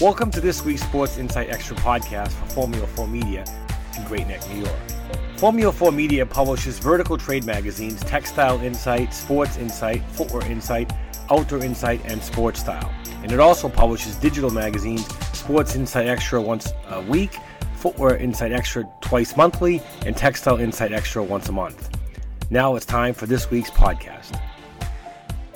Welcome to this week's Sports Insight Extra podcast for Formula 4 Media in Great Neck, New York. Formula 4 Media publishes vertical trade magazines Textile Insight, Sports Insight, Footwear Insight, Outdoor Insight, and Sports Style. And it also publishes digital magazines Sports Insight Extra once a week, Footwear Insight Extra twice monthly, and Textile Insight Extra once a month. Now it's time for this week's podcast.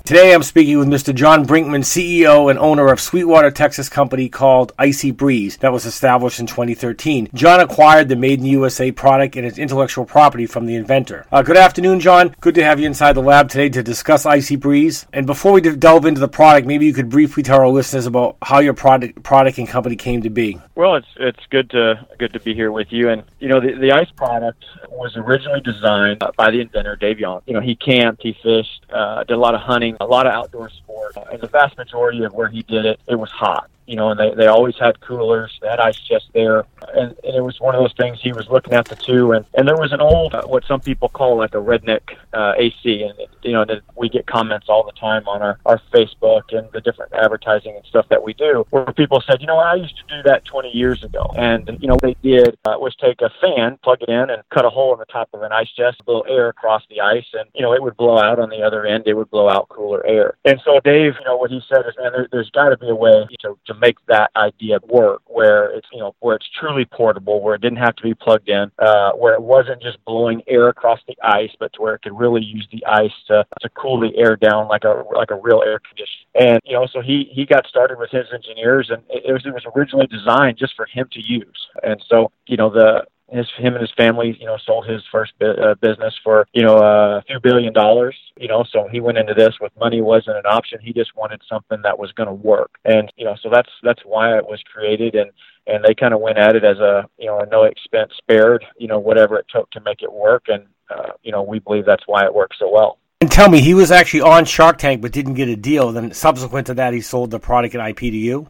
Today I'm speaking with Mr. John Brinkman, CEO and owner of Sweetwater, Texas company called Icy Breeze that was established in 2013. John acquired the Made in USA product and its intellectual property from the inventor. Uh, good afternoon, John. Good to have you inside the lab today to discuss Icy Breeze. And before we delve into the product, maybe you could briefly tell our listeners about how your product product and company came to be. Well, it's it's good to good to be here with you. And you know, the the ice product was originally designed by the inventor Dave Young. You know, he camped, he fished, uh, did a lot of hunting a lot of outdoor sport. And the vast majority of where he did it, it was hot you know, and they, they always had coolers, they had ice chests there. And, and it was one of those things he was looking at the two. And, and there was an old, uh, what some people call like a redneck uh, AC. And, you know, that we get comments all the time on our, our Facebook and the different advertising and stuff that we do where people said, you know, I used to do that 20 years ago. And, you know, they did uh, was take a fan, plug it in, and cut a hole in the top of an ice chest, blow air across the ice. And, you know, it would blow out on the other end. It would blow out cooler air. And so Dave, you know, what he said is, man, there, there's got to be a way to, to make that idea work where it's you know where it's truly portable where it didn't have to be plugged in uh, where it wasn't just blowing air across the ice but to where it could really use the ice to, to cool the air down like a like a real air conditioner. And you know so he he got started with his engineers and it was it was originally designed just for him to use. And so you know the his him and his family, you know, sold his first bu- uh, business for you know a few billion dollars. You know, so he went into this with money wasn't an option. He just wanted something that was going to work, and you know, so that's that's why it was created, and and they kind of went at it as a you know a no expense spared, you know, whatever it took to make it work, and uh, you know, we believe that's why it works so well. And tell me, he was actually on Shark Tank but didn't get a deal. Then subsequent to that, he sold the product and IP to you.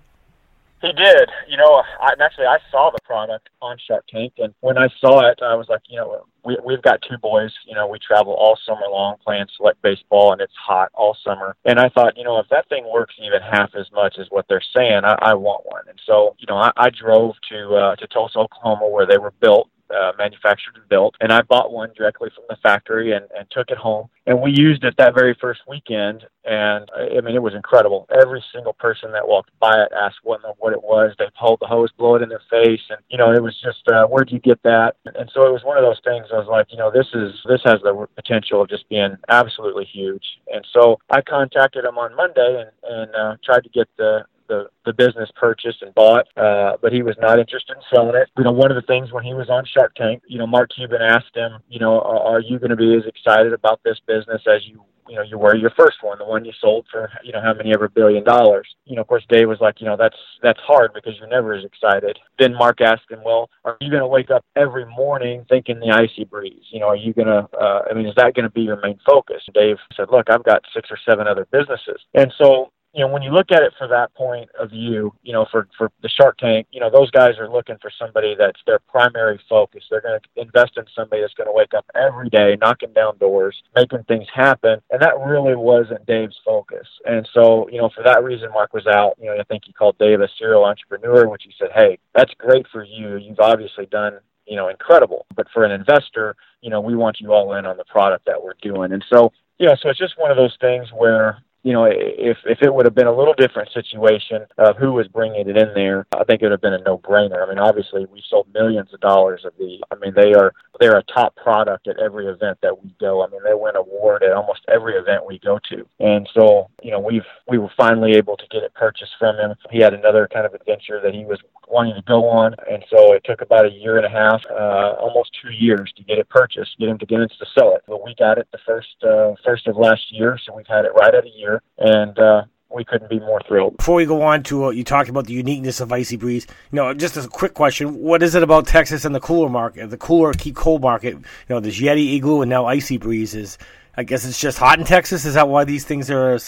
He did. You know, I, actually, I saw the product on Shark Tank, and when I saw it, I was like, you know, we we've got two boys. You know, we travel all summer long playing select baseball, and it's hot all summer. And I thought, you know, if that thing works even half as much as what they're saying, I, I want one. And so, you know, I, I drove to uh, to Tulsa, Oklahoma, where they were built uh, manufactured and built. And I bought one directly from the factory and, and took it home. And we used it that very first weekend. And I mean, it was incredible. Every single person that walked by it asked what, what it was. They pulled the hose, blow it in their face. And, you know, it was just, uh, where'd you get that? And so it was one of those things I was like, you know, this is, this has the potential of just being absolutely huge. And so I contacted them on Monday and, and uh, tried to get the, the the business purchased and bought, uh, but he was not interested in selling it. You know, one of the things when he was on Shark Tank, you know, Mark Cuban asked him, you know, are, are you going to be as excited about this business as you you know, you were your first one, the one you sold for, you know, how many ever billion dollars. You know, of course, Dave was like, you know, that's that's hard because you're never as excited. Then Mark asked him, well, are you going to wake up every morning thinking the icy breeze? You know, are you going to? Uh, I mean, is that going to be your main focus? Dave said, look, I've got six or seven other businesses, and so you know, when you look at it for that point of view, you know, for, for the Shark Tank, you know, those guys are looking for somebody that's their primary focus. They're going to invest in somebody that's going to wake up every day, knocking down doors, making things happen. And that really wasn't Dave's focus. And so, you know, for that reason, Mark was out. You know, I think he called Dave a serial entrepreneur, which he said, hey, that's great for you. You've obviously done you know, incredible. But for an investor, you know, we want you all in on the product that we're doing. And so, yeah so it's just one of those things where, you know, if if it would have been a little different situation of who was bringing it in there, I think it would have been a no-brainer. I mean, obviously, we sold millions of dollars of the. I mean, they are they're a top product at every event that we go. I mean, they win award at almost every event we go to, and so you know, we've we were finally able to get it purchased from him. He had another kind of adventure that he was wanting to go on, and so it took about a year and a half, uh, almost two years to get it purchased, get him to get to sell it. But we got it the first uh, first of last year, so we've had it right at a year and uh, we couldn't be more thrilled. Before we go on to uh, you talked about the uniqueness of Icy Breeze. You know, just a quick question: What is it about Texas and the cooler market, the cooler key cold market? You know, this Yeti Igloo and now Icy Breeze is I guess it's just hot in Texas. Is that why these things are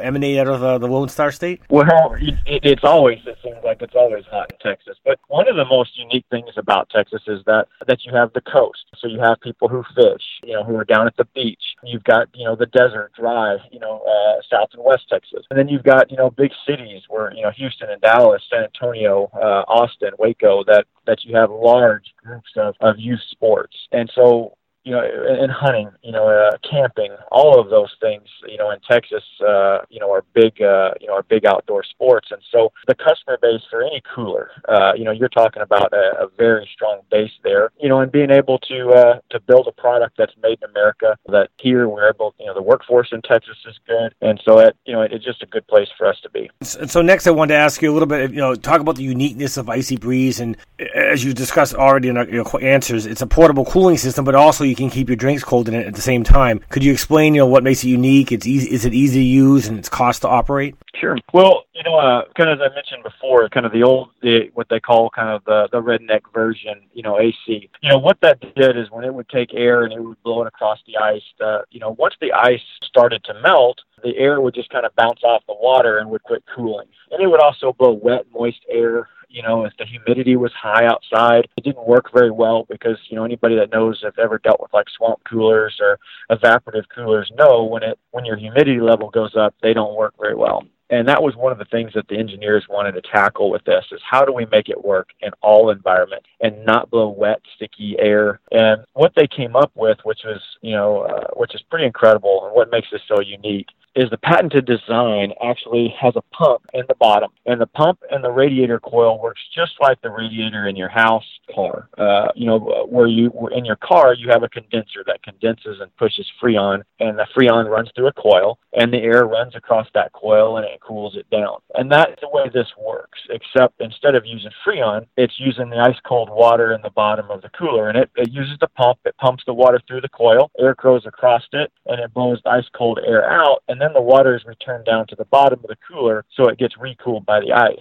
emanate out of the, the Lone Star State? Well, it, it's always it seems like it's always hot in Texas. But one of the most unique things about Texas is that that you have the coast. So you have people who fish, you know, who are down at the beach. You've got you know the desert, dry, you know, uh, South and West Texas, and then you've got you know big cities where you know Houston and Dallas, San Antonio, uh, Austin, Waco that that you have large groups of, of youth sports. And so you know, and hunting, you know, uh, camping, all of those things, you know, in Texas, uh, you know, are big, uh, you know, are big outdoor sports. And so the customer base for any cooler, uh, you know, you're talking about a, a very strong base there, you know, and being able to, uh, to build a product that's made in America that here we're able, you know, the workforce in Texas is good. And so it, you know, it, it's just a good place for us to be. And So next I wanted to ask you a little bit, you know, talk about the uniqueness of Icy Breeze. And as you discussed already in your answers, it's a portable cooling system, but also you can keep your drinks cold in it at the same time. Could you explain, you know, what makes it unique? It's easy, is it easy to use and it's cost to operate? Sure. Well, you know, uh, kind of as I mentioned before, kind of the old, the, what they call kind of the, the redneck version, you know, AC. You know, what that did is when it would take air and it would blow it across the ice, uh, you know, once the ice started to melt, the air would just kind of bounce off the water and would quit cooling. And it would also blow wet, moist air you know, if the humidity was high outside, it didn't work very well because, you know, anybody that knows have ever dealt with like swamp coolers or evaporative coolers know when it when your humidity level goes up, they don't work very well. And that was one of the things that the engineers wanted to tackle with this is how do we make it work in all environments and not blow wet, sticky air. And what they came up with, which was, you know, uh, which is pretty incredible and what makes this so unique, is the patented design actually has a pump in the bottom, and the pump and the radiator coil works just like the radiator in your house car. Uh, you know, where you in your car you have a condenser that condenses and pushes freon, and the freon runs through a coil, and the air runs across that coil and it cools it down. And that's the way this works. Except instead of using freon, it's using the ice cold water in the bottom of the cooler, and it, it uses the pump. It pumps the water through the coil, air goes across it, and it blows ice cold air out, and then then the water is returned down to the bottom of the cooler so it gets recooled by the ice.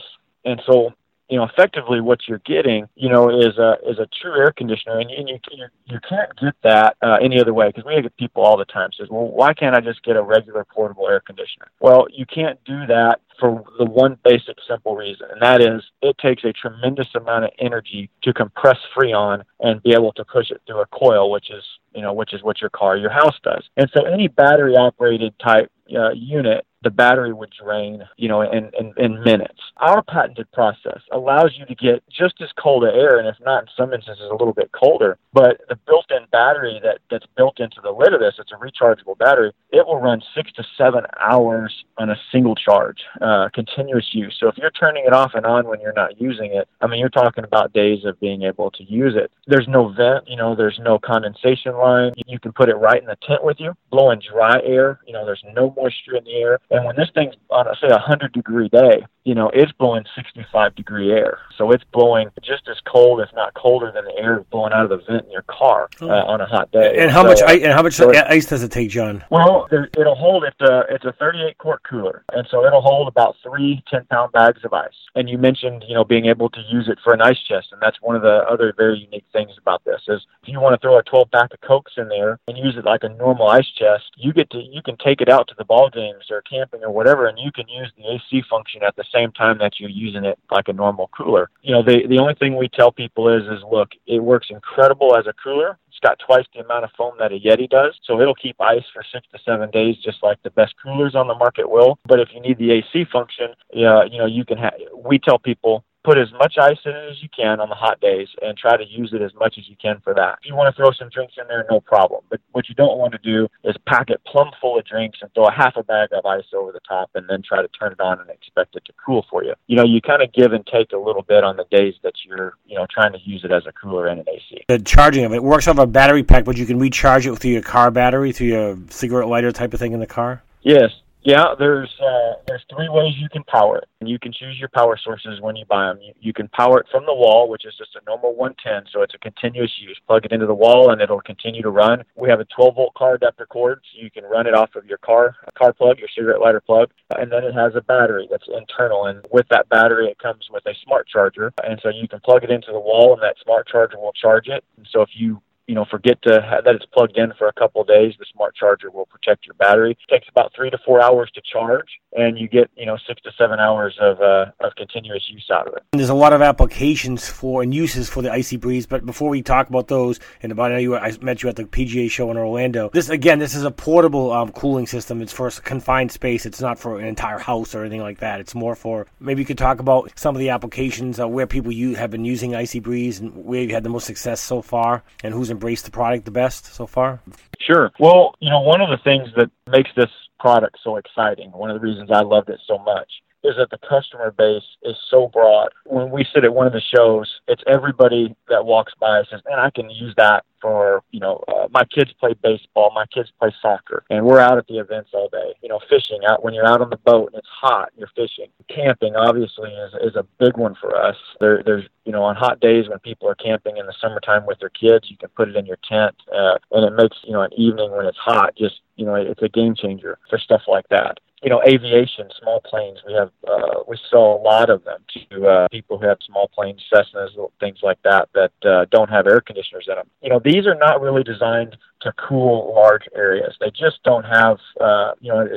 And so you know, effectively what you're getting, you know, is a is a true air conditioner, and, and you you can't get that uh, any other way because we get people all the time says, well, why can't I just get a regular portable air conditioner? Well, you can't do that for the one basic simple reason, and that is it takes a tremendous amount of energy to compress freon and be able to push it through a coil, which is you know which is what your car, your house does. And so any battery operated type Uh, unit the battery would drain, you know, in, in, in minutes. Our patented process allows you to get just as cold air, and if not in some instances a little bit colder, but the built-in battery that, that's built into the lid of this, it's a rechargeable battery, it will run six to seven hours on a single charge, uh, continuous use. So if you're turning it off and on when you're not using it, I mean, you're talking about days of being able to use it. There's no vent, you know, there's no condensation line. You can put it right in the tent with you, blowing dry air, you know, there's no moisture in the air and when this thing's on, a, say, a 100 degree day, you know, it's blowing 65 degree air. So it's blowing just as cold, if not colder, than the air blowing out of the vent in your car uh, on a hot day. And how so, much ice, and how much so ice does it take, John? Well, it'll hold it. Uh, it's a 38 quart cooler, and so it'll hold about three 10 pound bags of ice. And you mentioned, you know, being able to use it for an ice chest, and that's one of the other very unique things about this is if you want to throw a 12 pack of cokes in there and use it like a normal ice chest, you get to you can take it out to the ball games or camping or whatever, and you can use the AC function at the same time that you're using it like a normal cooler. You know, the the only thing we tell people is is look, it works incredible as a cooler. It's got twice the amount of foam that a Yeti does, so it'll keep ice for six to seven days, just like the best coolers on the market will. But if you need the AC function, yeah, you know, you can have. We tell people put as much ice in it as you can on the hot days and try to use it as much as you can for that. If you want to throw some drinks in there, no problem. But what you don't want to do is pack it plumb full of drinks and throw a half a bag of ice over the top and then try to turn it on and expect it to cool for you. You know, you kind of give and take a little bit on the days that you're, you know, trying to use it as a cooler and an AC. The charging of it works off a battery pack, but you can recharge it through your car battery, through your cigarette lighter type of thing in the car? Yes, yeah, there's uh, there's three ways you can power it. And you can choose your power sources when you buy them. You, you can power it from the wall, which is just a normal 110, so it's a continuous use. Plug it into the wall and it'll continue to run. We have a 12 volt car adapter cord, so you can run it off of your car car plug, your cigarette lighter plug, and then it has a battery that's internal. And with that battery, it comes with a smart charger, and so you can plug it into the wall, and that smart charger will charge it. And so if you you know, forget to that it's plugged in for a couple of days, the smart charger will protect your battery. It takes about three to four hours to charge, and you get you know six to seven hours of uh, of continuous use out of it. And there's a lot of applications for and uses for the Icy Breeze, but before we talk about those, and about I you, I met you at the PGA show in Orlando. This again, this is a portable um, cooling system. It's for a confined space. It's not for an entire house or anything like that. It's more for maybe you could talk about some of the applications uh, where people you have been using Icy Breeze and where you had the most success so far, and who's embraced the product the best so far. Sure. Well, you know, one of the things that makes this product so exciting, one of the reasons I loved it so much, is that the customer base is so broad. When we sit at one of the shows, it's everybody that walks by says, "Man, I can use that for you know uh, my kids play baseball, my kids play soccer, and we're out at the events all day. You know, fishing out when you're out on the boat and it's hot, you're fishing. Camping obviously is is a big one for us. There, there's you know on hot days when people are camping in the summertime with their kids, you can put it in your tent, uh, and it makes you know an evening when it's hot just you know it's a game changer for stuff like that you know, aviation, small planes. We have uh, we sell a lot of them to uh, people who have small planes, Cessnas, things like that that uh, don't have air conditioners in them. You know, these are not really designed to cool large areas. They just don't have, uh, you know,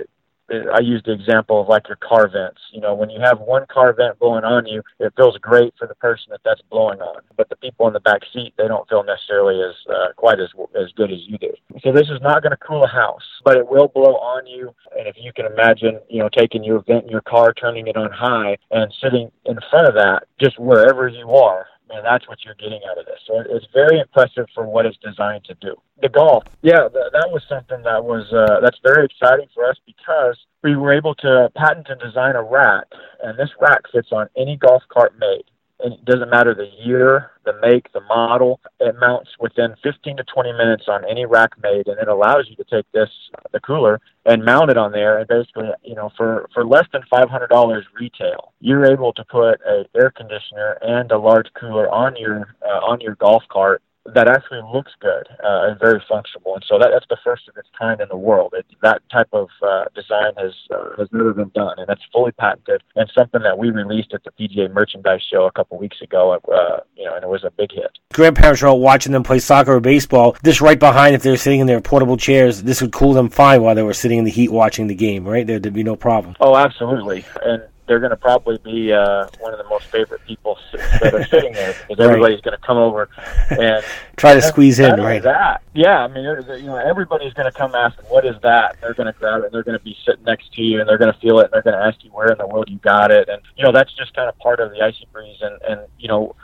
I use the example of like your car vents. You know, when you have one car vent blowing on you, it feels great for the person that that's blowing on. But the people in the back seat, they don't feel necessarily as uh, quite as as good as you do. So this is not going to cool a house, but it will blow on you. And if you can imagine, you know, taking your vent in your car, turning it on high, and sitting in front of that, just wherever you are, and that's what you're getting out of this. So it's very impressive for what it's designed to do. The golf, yeah, th- that was something that was uh, that's very exciting for us because we were able to patent and design a rack, and this rack fits on any golf cart made and it doesn't matter the year, the make, the model. It mounts within 15 to 20 minutes on any rack made, and it allows you to take this the cooler and mount it on there. And basically, you know, for for less than $500 retail, you're able to put a air conditioner and a large cooler on your uh, on your golf cart that actually looks good uh, and very functional. And so that, that's the first of its kind in the world. It, that type of uh, design has uh, has never been done, and that's fully patented and something that we released at the PGA Merchandise Show a couple weeks ago. Uh, you know, and it was a big hit. Grandparents are all watching them play soccer or baseball. This right behind, if they're sitting in their portable chairs, this would cool them fine while they were sitting in the heat watching the game. Right, there'd be no problem. Oh, absolutely, and they're going to probably be uh, one of the most favorite people that are sitting there because right. everybody's going to come over and try to squeeze in. Right. That. Yeah. I mean, you know, everybody's going to come ask, "What is that?" And they're going to grab it. and They're going to be sitting next to you, and they're going to feel it. and They're going to ask you where in the world you got it. And you know, that's just kind of part of the icy breeze. And and you know,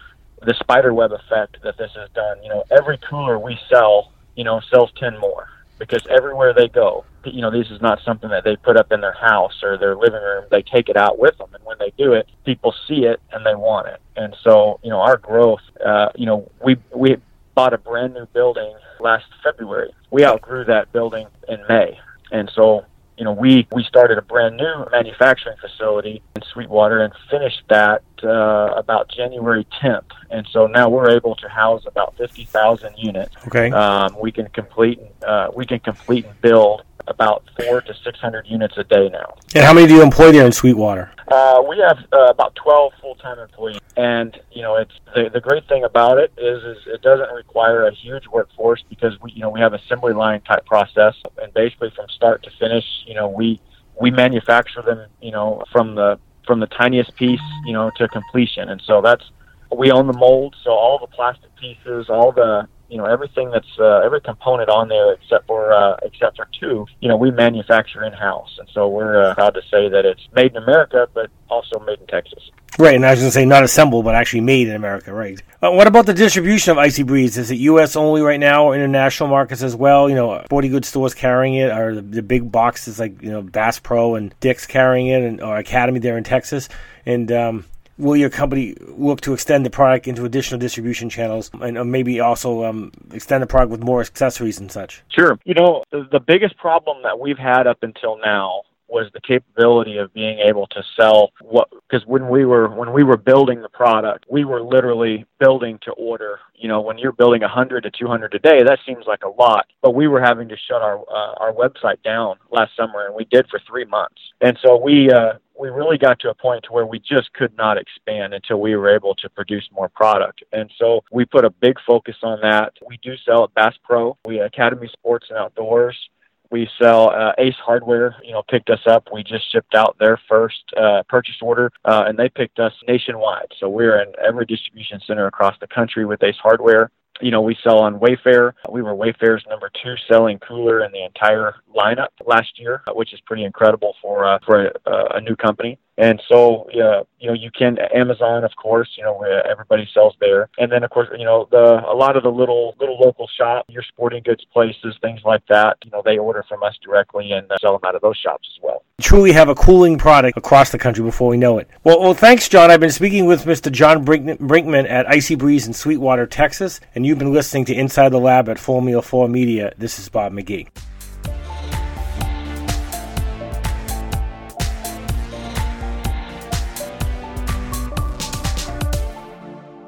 the spider web effect that this has done. You know, every cooler we sell, you know, sells ten more because everywhere they go, you know, this is not something that they put up in their house or their living room. They take it out with them, and when they do it, people see it and they want it. And so, you know, our growth, uh, you know, we we bought a brand new building last February. We outgrew that building in May, and so you know, we, we started a brand new manufacturing facility in Sweetwater and finished that uh, about January 10th. And so now we're able to house about 50,000 units. Okay. Um, we can complete uh, we can complete and build about four to 600 units a day now. And how many do you employ there in Sweetwater? Uh, we have uh, about 12 full-time employees, and you know, it's the, the great thing about it is, is it doesn't require a huge workforce because we, you know, we have assembly line type process, and basically from start to finish, you know, we we manufacture them, you know, from the from the tiniest piece, you know, to completion, and so that's we own the mold, so all the plastic pieces, all the you know everything that's uh, every component on there except for uh, except for two you know we manufacture in house and so we're uh, proud to say that it's made in America but also made in Texas. Right, and I was going to say not assembled but actually made in America. Right. Uh, what about the distribution of Icy Breeze? Is it U.S. only right now, or international markets as well? You know, 40 good stores carrying it, or the, the big boxes like you know Bass Pro and Dick's carrying it, and or Academy there in Texas, and um, will your company look to extend the product into additional distribution channels and uh, maybe also um, extend the product with more accessories and such? Sure. You know, the, the biggest problem that we've had up until now was the capability of being able to sell what because when we were when we were building the product we were literally building to order you know when you're building 100 to 200 a day that seems like a lot but we were having to shut our uh, our website down last summer and we did for 3 months and so we uh we really got to a point where we just could not expand until we were able to produce more product. And so we put a big focus on that. We do sell at Bass Pro, we Academy Sports and Outdoors, we sell uh, Ace Hardware. You know, picked us up. We just shipped out their first uh, purchase order, uh, and they picked us nationwide. So we're in every distribution center across the country with Ace Hardware. You know, we sell on Wayfair. We were Wayfair's number two selling cooler in the entire lineup last year, which is pretty incredible for uh, for a, a new company. And so, yeah, you know, you can Amazon, of course, you know, everybody sells there. And then, of course, you know, the a lot of the little little local shop, your sporting goods places, things like that, you know, they order from us directly and uh, sell them out of those shops as well. Truly have a cooling product across the country before we know it. Well, well, thanks, John. I've been speaking with Mr. John Brinkman at Icy Breeze in Sweetwater, Texas, and you've been listening to Inside the Lab at Formula 4 Media. This is Bob McGee.